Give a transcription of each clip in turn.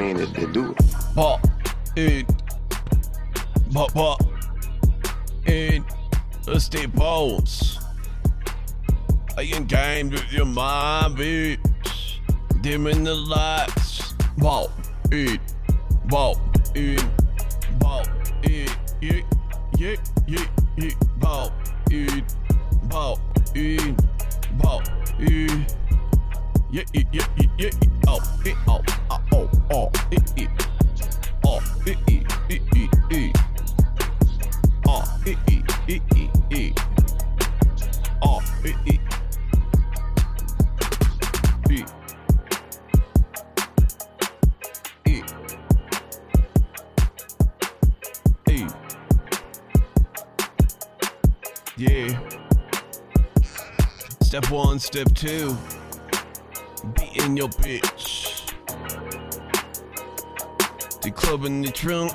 mean, they, they do it. Ball in. Ball, ball in. Let's stay balls. I ain't game with your mind, bitch. Dimming the lights. Ball in. Ball in. Ball in. Yeah, yeah, yeah, yeah. Ball in. Ball in. Ball in. Yeah, yeah, yeah, yeah, Yeah. Step one, step two. Beating your bitch. The club in the trunk.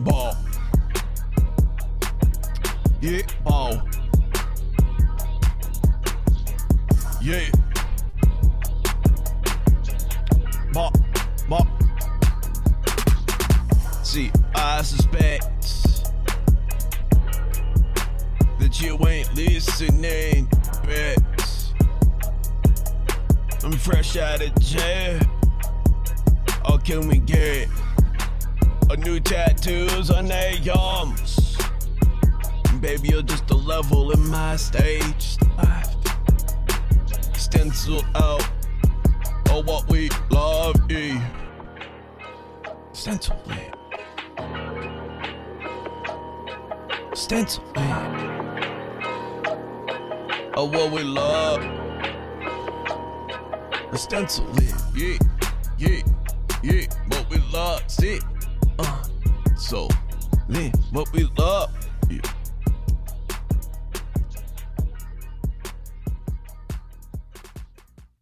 Ball. Yeah, ball. Yeah. Ball. Ball. See, I suspect that you ain't listening, bitch. I'm fresh out of jail. Or can we get a new tattoos on their arms? Baby, you're just a level in my stage left. Stencil out of what we love, yeah. Stencil it. Stencil it. Of what we love. Stencil it, yeah, so, lit, what we love.